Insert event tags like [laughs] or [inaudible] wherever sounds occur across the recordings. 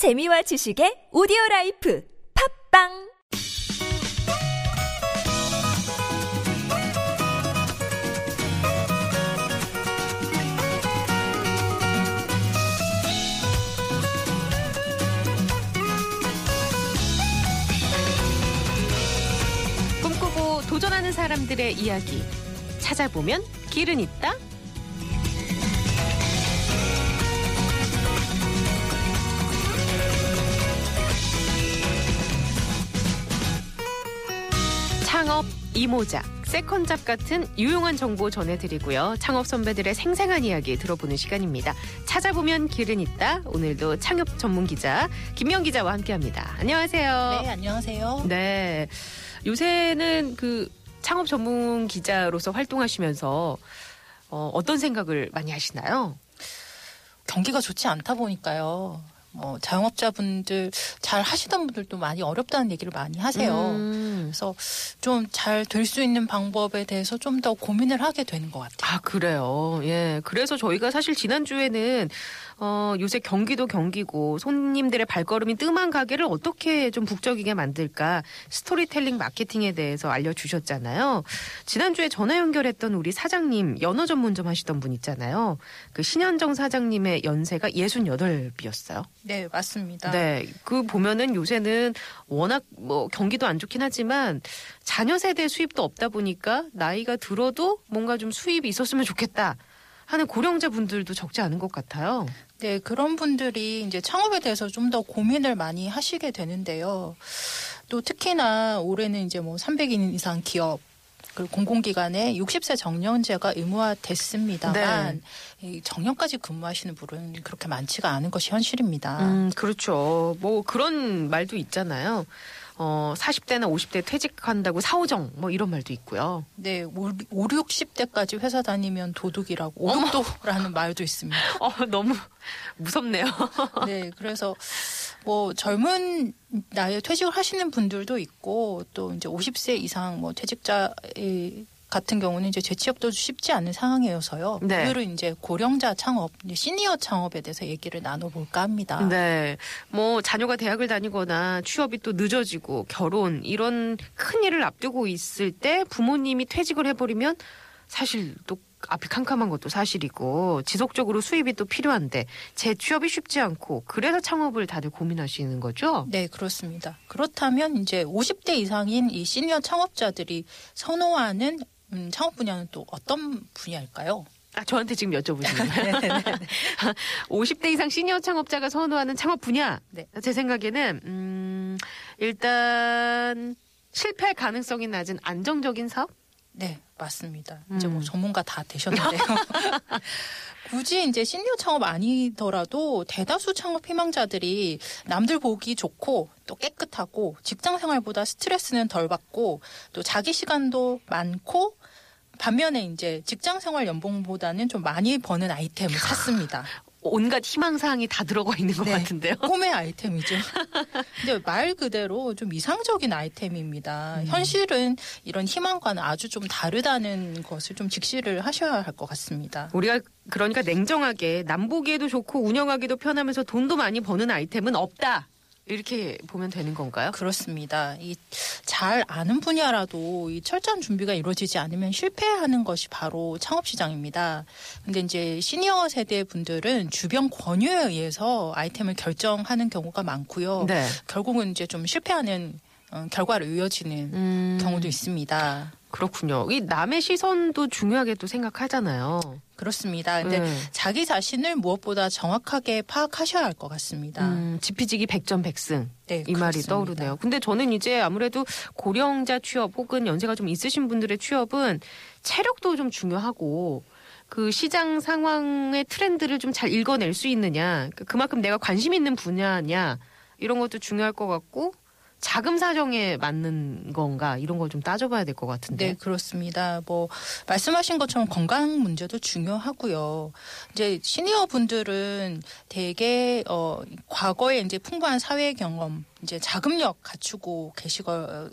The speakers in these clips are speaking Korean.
재미와 지식의 오디오 라이프 팝빵 꿈꾸고 도전하는 사람들의 이야기 찾아보면 길은 있다. 창업 이모작 세컨잡 같은 유용한 정보 전해드리고요. 창업 선배들의 생생한 이야기 들어보는 시간입니다. 찾아보면 길은 있다. 오늘도 창업 전문 기자 김명 기자와 함께합니다. 안녕하세요. 네, 안녕하세요. 네. 요새는 그 창업 전문 기자로서 활동하시면서 어, 어떤 생각을 많이 하시나요? 경기가 좋지 않다 보니까요. 뭐 자영업자분들 잘 하시던 분들도 많이 어렵다는 얘기를 많이 하세요. 음. 그래서 좀 잘 될 수 있는 방법에 대해서 좀 더 고민을 하게 되는 것 같아요. 아, 그래요. 예. 그래서 저희가 사실 지난 주에는 어, 요새 경기도 경기고 손님들의 발걸음이 뜸한 가게를 어떻게 좀 북적이게 만들까 스토리텔링 마케팅에 대해서 알려주셨잖아요. 지난 주에 전화 연결했던 우리 사장님 연어 전문점 하시던 분 있잖아요. 그 신현정 사장님의 연세가 68이었어요. 네, 맞습니다. 네. 그 보면은 요새는 워낙 뭐 경기도 안 좋긴 하지만 자녀 세대 수입도 없다 보니까 나이가 들어도 뭔가 좀 수입이 있었으면 좋겠다 하는 고령자 분들도 적지 않은 것 같아요. 네, 그런 분들이 이제 창업에 대해서 좀 더 고민을 많이 하시게 되는데요. 또 특히나 올해는 이제 뭐 300인 이상 기업 그리고 공공기관에 60세 정년제가 의무화됐습니다만 이 정년까지 근무하시는 분은 그렇게 많지가 않은 것이 현실입니다. 음, 그렇죠. 뭐 그런 말도 있잖아요. 어, 40대나 50대 퇴직한다고 사오정 뭐 이런 말도 있고요. 네, 5, 60대까지 회사 다니면 도둑이라고 오독도라는 말도 있습니다. [laughs] 어, 너무 무섭네요. 네, 그래서 뭐 젊은 나이에 퇴직을 하시는 분들도 있고 또 이제 50세 이상 뭐 퇴직자 같은 경우는 이제 재취업도 쉽지 않은 상황이어서요. 네. 오늘은 이제 고령자 창업, 이제 시니어 창업에 대해서 얘기를 나눠볼까 합니다. 네. 뭐 자녀가 대학을 다니거나 취업이 또 늦어지고 결혼 이런 큰 일을 앞두고 있을 때 부모님이 퇴직을 해버리면 사실 또 앞이 캄캄한 것도 사실이고 지속적으로 수입이 또 필요한데 재취업이 쉽지 않고 그래서 창업을 다들 고민하시는 거죠? 네, 그렇습니다. 그렇다면 이제 50대 이상인 이 시니어 창업자들이 선호하는 음, 창업 분야는 또 어떤 분야일까요? 아, 저한테 지금 여쭤보시는 거예요? [laughs] [laughs] 50대 이상 시니어 창업자가 선호하는 창업 분야. 네. 제 생각에는, 음, 일단, 실패 가능성이 낮은 안정적인 사업? 네, 맞습니다. 이제 뭐 음. 전문가 다 되셨는데요. [laughs] 굳이 이제 시니어 창업 아니더라도 대다수 창업 희망자들이 남들 보기 좋고 또 깨끗하고 직장 생활보다 스트레스는 덜 받고 또 자기 시간도 많고 반면에 이제 직장 생활 연봉보다는 좀 많이 버는 아이템을 찾습니다. 온갖 희망사항이 다 들어가 있는 것 네. 같은데요. 꿈의 아이템이죠. [laughs] 근데 말 그대로 좀 이상적인 아이템입니다. 현실은 이런 희망과는 아주 좀 다르다는 것을 좀 직시를 하셔야 할 것 같습니다. 우리가 그러니까 냉정하게 남보기에도 좋고 운영하기도 편하면서 돈도 많이 버는 아이템은 없다. 이렇게 보면 되는 건가요? 그렇습니다. 이 잘 아는 분야라도 이 철저한 준비가 이루어지지 않으면 실패하는 것이 바로 창업 시장입니다. 근데 이제 시니어 세대 분들은 주변 권유에 의해서 아이템을 결정하는 경우가 많고요. 네. 결국은 이제 좀 실패하는 어, 결과로 이어지는 음, 경우도 있습니다. 그렇군요. 이 남의 시선도 중요하게 또 생각하잖아요. 그렇습니다. 근데 네. 자기 자신을 무엇보다 정확하게 파악하셔야 할 것 같습니다. 음, 지피지기 백전백승. 네, 이 말이 그렇습니다. 떠오르네요. 근데 저는 이제 아무래도 고령자 취업 혹은 연세가 좀 있으신 분들의 취업은 체력도 좀 중요하고 그 시장 상황의 트렌드를 좀 잘 읽어낼 수 있느냐, 그- 그만큼 내가 관심 있는 분야냐 이런 것도 중요할 것 같고 자금 사정에 맞는 건가 이런 걸 좀 따져봐야 될 것 같은데. 네, 그렇습니다. 뭐 말씀하신 것처럼 건강 문제도 중요하고요. 이제 시니어 분들은 대개 어 과거에 이제 풍부한 사회 경험, 이제 자금력 갖추고 계시거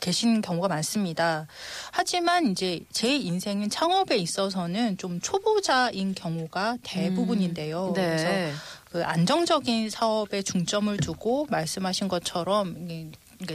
계신 경우가 많습니다. 하지만 이제 제 인생은 창업에 있어서는 좀 초보자인 경우가 대부분인데요. 그래서 네. 그 안정적인 사업에 중점을 두고 말씀하신 것처럼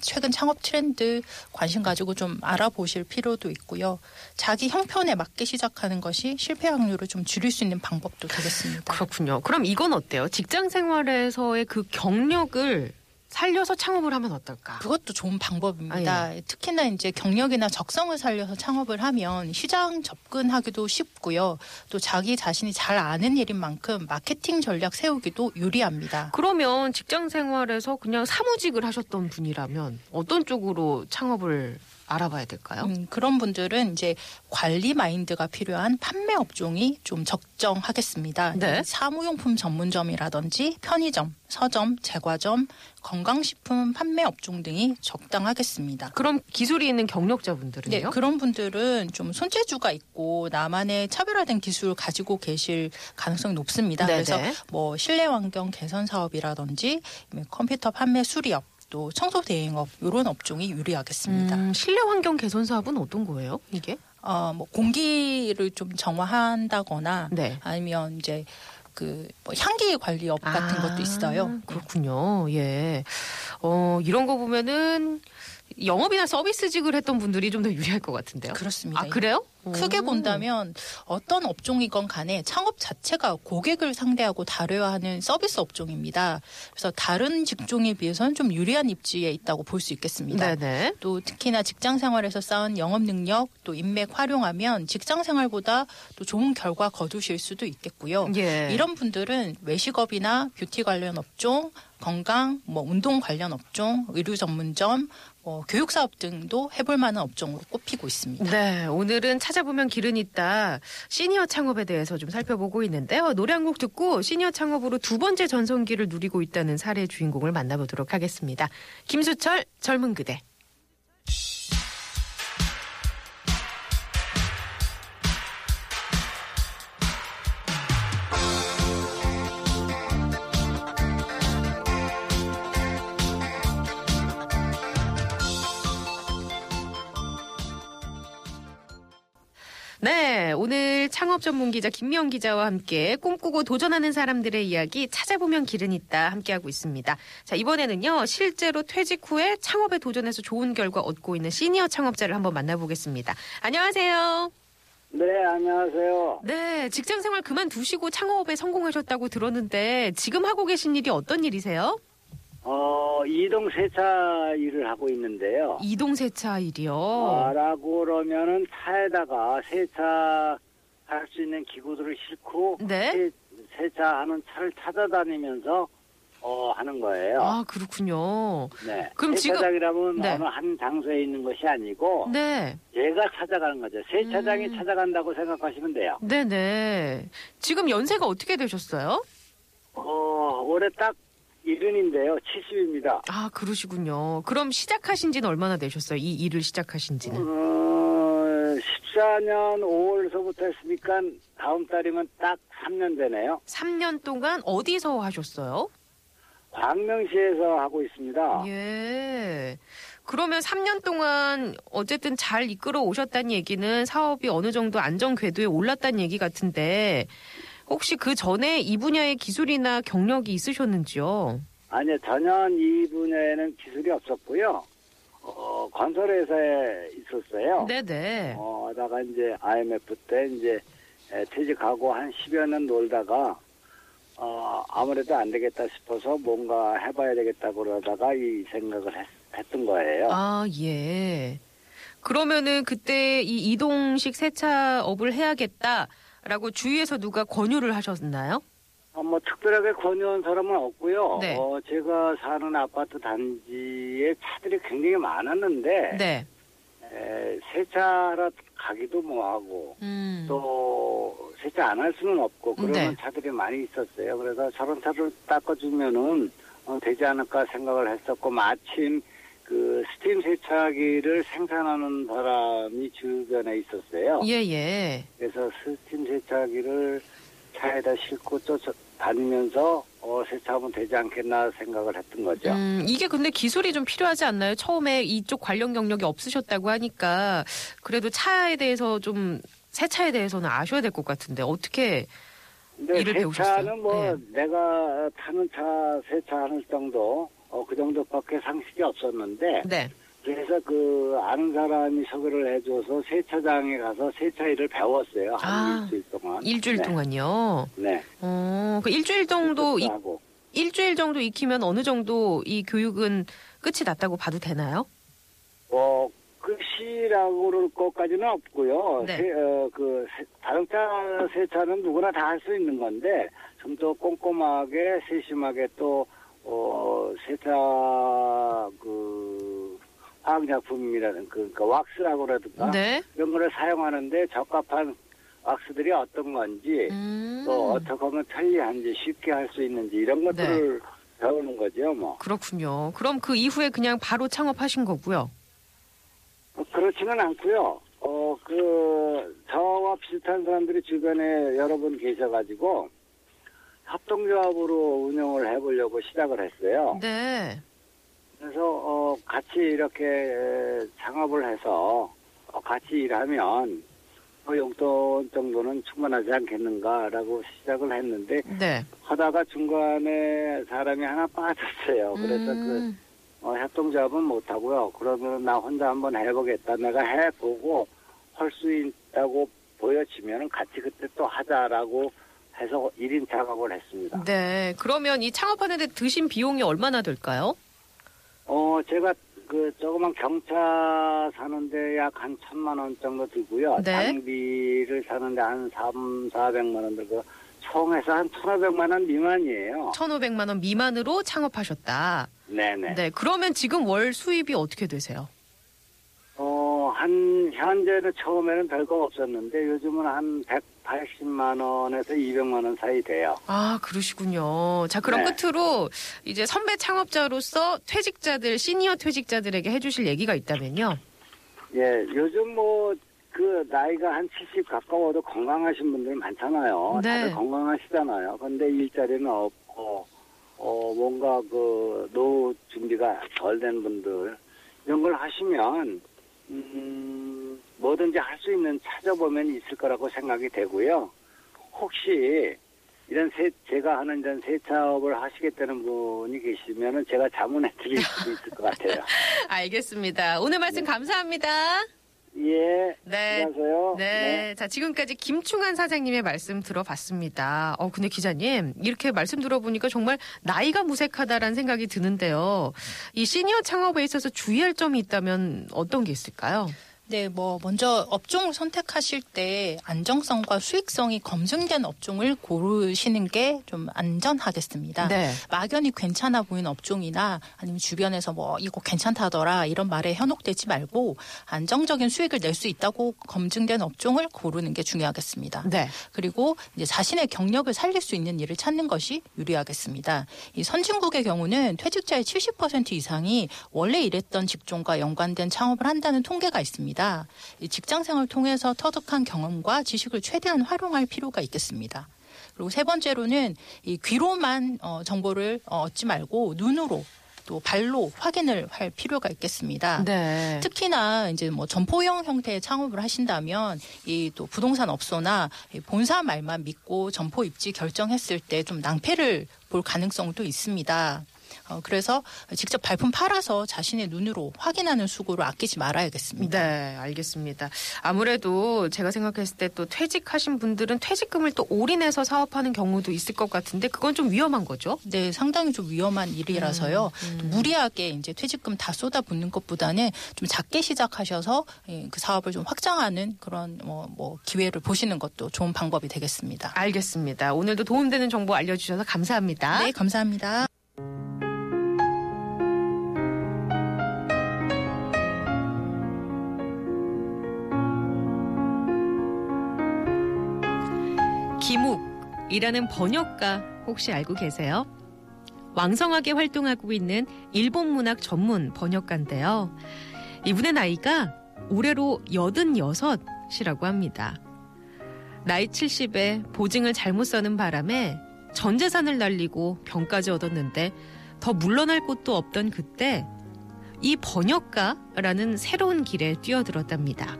최근 창업 트렌드 관심 가지고 좀 알아보실 필요도 있고요. 자기 형편에 맞게 시작하는 것이 실패 확률을 좀 줄일 수 있는 방법도 되겠습니다. 그렇군요. 그럼 이건 어때요? 직장 생활에서의 그 경력을 살려서 창업을 하면 어떨까? 그것도 좋은 방법입니다. 아, 예. 특히나 이제 경력이나 적성을 살려서 창업을 하면 시장 접근하기도 쉽고요. 또 자기 자신이 잘 아는 일인 만큼 마케팅 전략 세우기도 유리합니다. 그러면 직장 생활에서 그냥 사무직을 하셨던 분이라면 어떤 쪽으로 창업을 알아봐야 될까요? 음, 그런 분들은 이제 관리 마인드가 필요한 판매 업종이 좀 적정하겠습니다. 네. 사무용품 전문점이라든지 편의점, 서점, 제과점, 건강식품 판매 업종 등이 적당하겠습니다. 그럼 기술이 있는 경력자분들은요? 네, 그런 분들은 좀 손재주가 있고 나만의 차별화된 기술을 가지고 계실 가능성이 높습니다. 네네. 그래서 뭐 실내 환경 개선 사업이라든지 컴퓨터 판매 수리업 또 청소 대행업 이런 업종이 유리하겠습니다. 음, 실내 환경 개선 사업은 어떤 거예요? 이게? 어, 뭐 공기를 좀 정화한다거나 네. 아니면 이제 그뭐 향기 관리업 같은 아, 것도 있어요. 그렇군요. 예. 어, 이런 거 보면은 영업이나 서비스직을 했던 분들이 좀 더 유리할 것 같은데요. 그렇습니다. 아, 그래요? 크게 오. 본다면 어떤 업종이건 간에 창업 자체가 고객을 상대하고 다뤄야 하는 서비스 업종입니다. 그래서 다른 직종에 비해서는 좀 유리한 입지에 있다고 볼 수 있겠습니다. 네네. 또 특히나 직장 생활에서 쌓은 영업 능력 또 인맥 활용하면 직장 생활보다 또 좋은 결과 거두실 수도 있겠고요. 예. 이런 분들은 외식업이나 뷰티 관련 업종, 건강, 뭐 운동 관련 업종, 의류 전문점, 뭐 교육 사업 등도 해볼 만한 업종으로 꼽히고 있습니다. 네, 오늘은 찾아 보면 길은 있다. 시니어 창업에 대해서 좀 살펴보고 있는데요. 노래 한 곡 듣고 시니어 창업으로 두 번째 전성기를 누리고 있다는 사례 주인공을 만나보도록 하겠습니다. 김수철, 젊은 그대. 네, 오늘 창업 전문 기자 김미영 기자와 함께 꿈꾸고 도전하는 사람들의 이야기 찾아보면 길은 있다 함께하고 있습니다. 자, 이번에는요, 실제로 퇴직 후에 창업에 도전해서 좋은 결과 얻고 있는 시니어 창업자를 한번 만나보겠습니다. 안녕하세요. 네, 안녕하세요. 네, 직장 생활 그만두시고 창업에 성공하셨다고 들었는데 지금 하고 계신 일이 어떤 일이세요? 어, 이동 세차 일을 하고 있는데요. 이동 세차 일이요. 아, 라고 그러면은 차에다가 세차 할 수 있는 기구들을 싣고 네. 세, 세차하는 차를 찾아다니면서 어, 하는 거예요. 아, 그렇군요. 네. 그럼 지금- 세차장이라면 네. 어느 한 장소에 있는 것이 아니고 네. 제가 찾아가는 거죠. 세차장이 음. 찾아간다고 생각하시면 돼요. 네네. 지금 연세가 어떻게 되셨어요? 어, 올해 딱 이른인데요. 70입니다. 아, 그러시군요. 그럼 시작하신 지는 얼마나 되셨어요? 이 일을 시작하신 지는? 어, 14년 5월서부터 했으니까 다음 달이면 딱 3년 되네요. 3년 동안 어디서 하셨어요? 광명시에서 하고 있습니다. 예. 그러면 3년 동안 어쨌든 잘 이끌어 오셨다는 얘기는 사업이 어느 정도 안정 궤도에 올랐다는 얘기 같은데 혹시 그 전에 이 분야의 기술이나 경력이 있으셨는지요? 아니요, 전혀 이 분야에는 기술이 없었고요. 어, 건설회사에 있었어요. 네네. 어, 다가 이제 IMF 때 이제 에, 퇴직하고 한 10여 년 놀다가 어, 아무래도 안 되겠다 싶어서 뭔가 해봐야 되겠다 그러다가 이 생각을 했, 했던 거예요. 아, 예. 그러면은 그때 이 이동식 세차업을 해야겠다 라고 주위에서 누가 권유를 하셨나요? 어, 뭐 특별하게 권유한 사람은 없고요. 네. 어, 제가 사는 아파트 단지에 차들이 굉장히 많았는데 네. 에, 세차하러 가기도 뭐하고 음. 또 세차 안 할 수는 없고 그러는 네. 차들이 많이 있었어요. 그래서 저런 차를 닦아주면은 어, 되지 않을까 생각을 했었고 마침 그 스팀 세차기를 생산하는 사람이 주변에 있었어요. 예, 예. 그래서 스팀 세차기를 차에다 싣고 쫓아 다니면서 어, 세차하면 되지 않겠나 생각을 했던 거죠. 음, 이게 근데 기술이 좀 필요하지 않나요? 처음에 이쪽 관련 경력이 없으셨다고 하니까 그래도 차에 대해서 좀 세차에 대해서는 아셔야 될 것 같은데 어떻게 일을 새 배우셨어요? 차는 뭐 네. 내가 타는 차 세차 하는 정도 어, 그 정도밖에 상식이 없었는데 네. 그래서 그 아는 사람이 소개를 해줘서 세차장에 가서 세차 일을 배웠어요 한 아, 일주일 동안. 일주일 네. 동안요. 네. 어, 그 일주일 정도 이, 일주일 정도 익히면 어느 정도 이 교육은 끝이 났다고 봐도 되나요? 어 끝이라고 그럴 것까지는 없고요. 네. 세- 어, 그 세- 자동차 세차는 누구나 다 할 수 있는 건데 좀 더 꼼꼼하게 세심하게 또 어, 세차 그 화학약품이라는 그 그러니까 왁스라고 그러든가 네. 이런 거를 사용하는데 적합한 왁스들이 어떤 건지 음. 또 어떻게 하면 편리한지 쉽게 할 수 있는지 이런 것들을 배우는 거죠, 뭐. 그렇군요. 그럼 그 이후에 그냥 바로 창업하신 거고요. 어, 그렇지는 않고요. 어, 그, 저와 비슷한 사람들이 주변에 여러 분 계셔가지고, 협동조합으로 운영을 해보려고 시작을 했어요. 네. 그래서, 어, 같이 이렇게 에, 창업을 해서, 어, 같이 일하면, 그 용돈 정도는 충분하지 않겠는가라고 시작을 했는데, 네. 하다가 중간에 사람이 하나 빠졌어요. 그래서 그, 음. 어, 협동조합은 못하고요. 그러면 나 혼자 한번 해보겠다. 내가 해보고 할 수 있다고 보여지면 같이 그때 또 하자라고 해서 1인 작업을 했습니다. 네. 그러면 이 창업하는데 드신 비용이 얼마나 될까요? 어, 제가 그 조그만 경차 사는데 약 한 천만 원 정도 들고요. 네. 장비를 사는데 한 3, 400만 원 들고 총 해서 한 1,500만 원 미만이에요. 1,500만 원 미만으로 창업하셨다. 네네. 네. 그러면 지금 월 수입이 어떻게 되세요? 어, 한, 현재는 처음에는 별거 없었는데 요즘은 한 180만 원에서 200만 원 사이 돼요. 아, 그러시군요. 자, 그럼 네. 끝으로 이제 선배 창업자로서 퇴직자들, 시니어 퇴직자들에게 해주실 얘기가 있다면요. 예, 요즘 뭐, 그, 나이가 한 70 가까워도 건강하신 분들 많잖아요. 네. 다들 건강하시잖아요. 근데 일자리는 없고, 어, 뭔가 그, 노후 준비가 덜 된 분들, 이런 걸 하시면, 음, 뭐든지 할 수 있는 찾아보면 있을 거라고 생각이 되고요. 혹시, 이런 세, 제가 하는 이런 세차업을 하시겠다는 분이 계시면은 제가 자문해 드릴 수도 있을 것 같아요. [laughs] 알겠습니다. 오늘 말씀 감사합니다. 예. 네. 안녕하세요. 네. 자, 지금까지 김충한 사장님의 말씀 들어봤습니다. 어, 근데 기자님, 이렇게 말씀 들어보니까 정말 나이가 무색하다라는 생각이 드는데요. 이 시니어 창업에 있어서 주의할 점이 있다면 어떤 게 있을까요? 네, 뭐 먼저 업종을 선택하실 때 안정성과 수익성이 검증된 업종을 고르시는 게 좀 안전하겠습니다. 네. 막연히 괜찮아 보이는 업종이나 아니면 주변에서 뭐 이거 괜찮다더라 이런 말에 현혹되지 말고 안정적인 수익을 낼 수 있다고 검증된 업종을 고르는 게 중요하겠습니다. 네. 그리고 이제 자신의 경력을 살릴 수 있는 일을 찾는 것이 유리하겠습니다. 이 선진국의 경우는 퇴직자의 70% 이상이 원래 일했던 직종과 연관된 창업을 한다는 통계가 있습니다. 이 직장 생활을 통해서 터득한 경험과 지식을 최대한 활용할 필요가 있겠습니다. 그리고 세 번째로는 이 귀로만 어, 정보를 어, 얻지 말고 눈으로 또 발로 확인을 할 필요가 있겠습니다. 네. 특히나 이제 뭐 점포형 형태의 창업을 하신다면 이 또 부동산 업소나 이 본사 말만 믿고 점포 입지 결정했을 때 좀 낭패를 볼 가능성도 있습니다. 어, 그래서 직접 발품 팔아서 자신의 눈으로 확인하는 수고를 아끼지 말아야겠습니다. 네, 알겠습니다. 아무래도 제가 생각했을 때 또 퇴직하신 분들은 퇴직금을 또 올인해서 사업하는 경우도 있을 것 같은데 그건 좀 위험한 거죠? 네, 상당히 좀 위험한 일이라서요. 음, 또 무리하게 이제 퇴직금 다 쏟아붓는 것보다는 좀 작게 시작하셔서 예, 그 사업을 좀 확장하는 그런 뭐, 뭐 기회를 보시는 것도 좋은 방법이 되겠습니다. 알겠습니다. 오늘도 도움되는 정보 알려주셔서 감사합니다. 네, 감사합니다. 이라는 번역가 혹시 알고 계세요? 왕성하게 활동하고 있는 일본 문학 전문 번역가인데요. 이분의 나이가 올해로 86이라고 합니다. 나이 70에 보증을 잘못 써는 바람에 전 재산을 날리고 병까지 얻었는데 더 물러날 곳도 없던 그때 이 번역가라는 새로운 길에 뛰어들었답니다.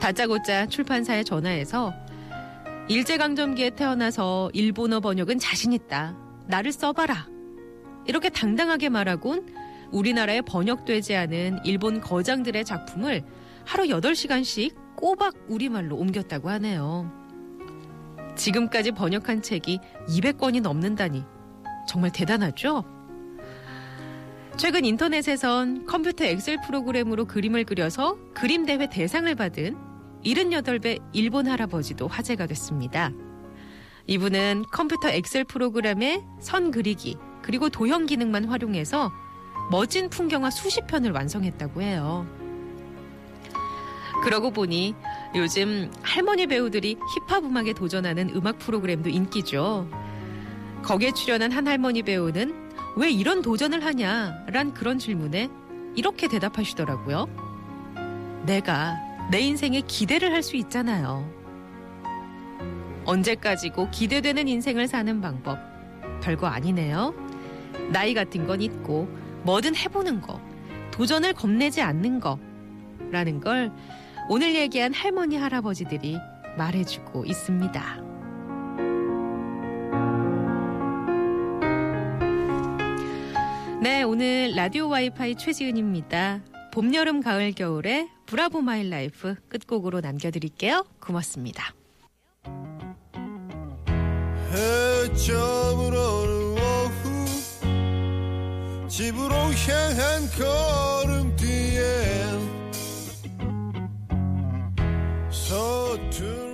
다짜고짜 출판사에 전화해서 일제강점기에 태어나서 일본어 번역은 자신있다. 나를 써봐라. 이렇게 당당하게 말하곤 우리나라에 번역되지 않은 일본 거장들의 작품을 하루 8시간씩 꼬박 우리말로 옮겼다고 하네요. 지금까지 번역한 책이 200권이 넘는다니 정말 대단하죠? 최근 인터넷에선 컴퓨터 엑셀 프로그램으로 그림을 그려서 그림대회 대상을 받은 78배 일본 할아버지도 화제가 됐습니다. 이분은 컴퓨터 엑셀 프로그램의 선 그리기, 그리고 도형 기능만 활용해서 멋진 풍경화 수십 편을 완성했다고 해요. 그러고 보니 요즘 할머니 배우들이 힙합 음악에 도전하는 음악 프로그램도 인기죠. 거기에 출연한 한 할머니 배우는 왜 이런 도전을 하냐 란 그런 질문에 이렇게 대답하시더라고요. 내가 내 인생에 기대를 할 수 있잖아요. 언제까지고 기대되는 인생을 사는 방법 별거 아니네요. 나이 같은 건 있고 뭐든 해보는 거, 도전을 겁내지 않는 거라는 걸 오늘 얘기한 할머니 할아버지들이 말해주고 있습니다. 네, 오늘 라디오 와이파이 최지은입니다. 봄, 여름, 가을, 겨울에 브라보 마이 라이프 끝곡으로 남겨드릴게요. 고맙습니다. 오후 집으로 향한 걸음 뒤에 서툴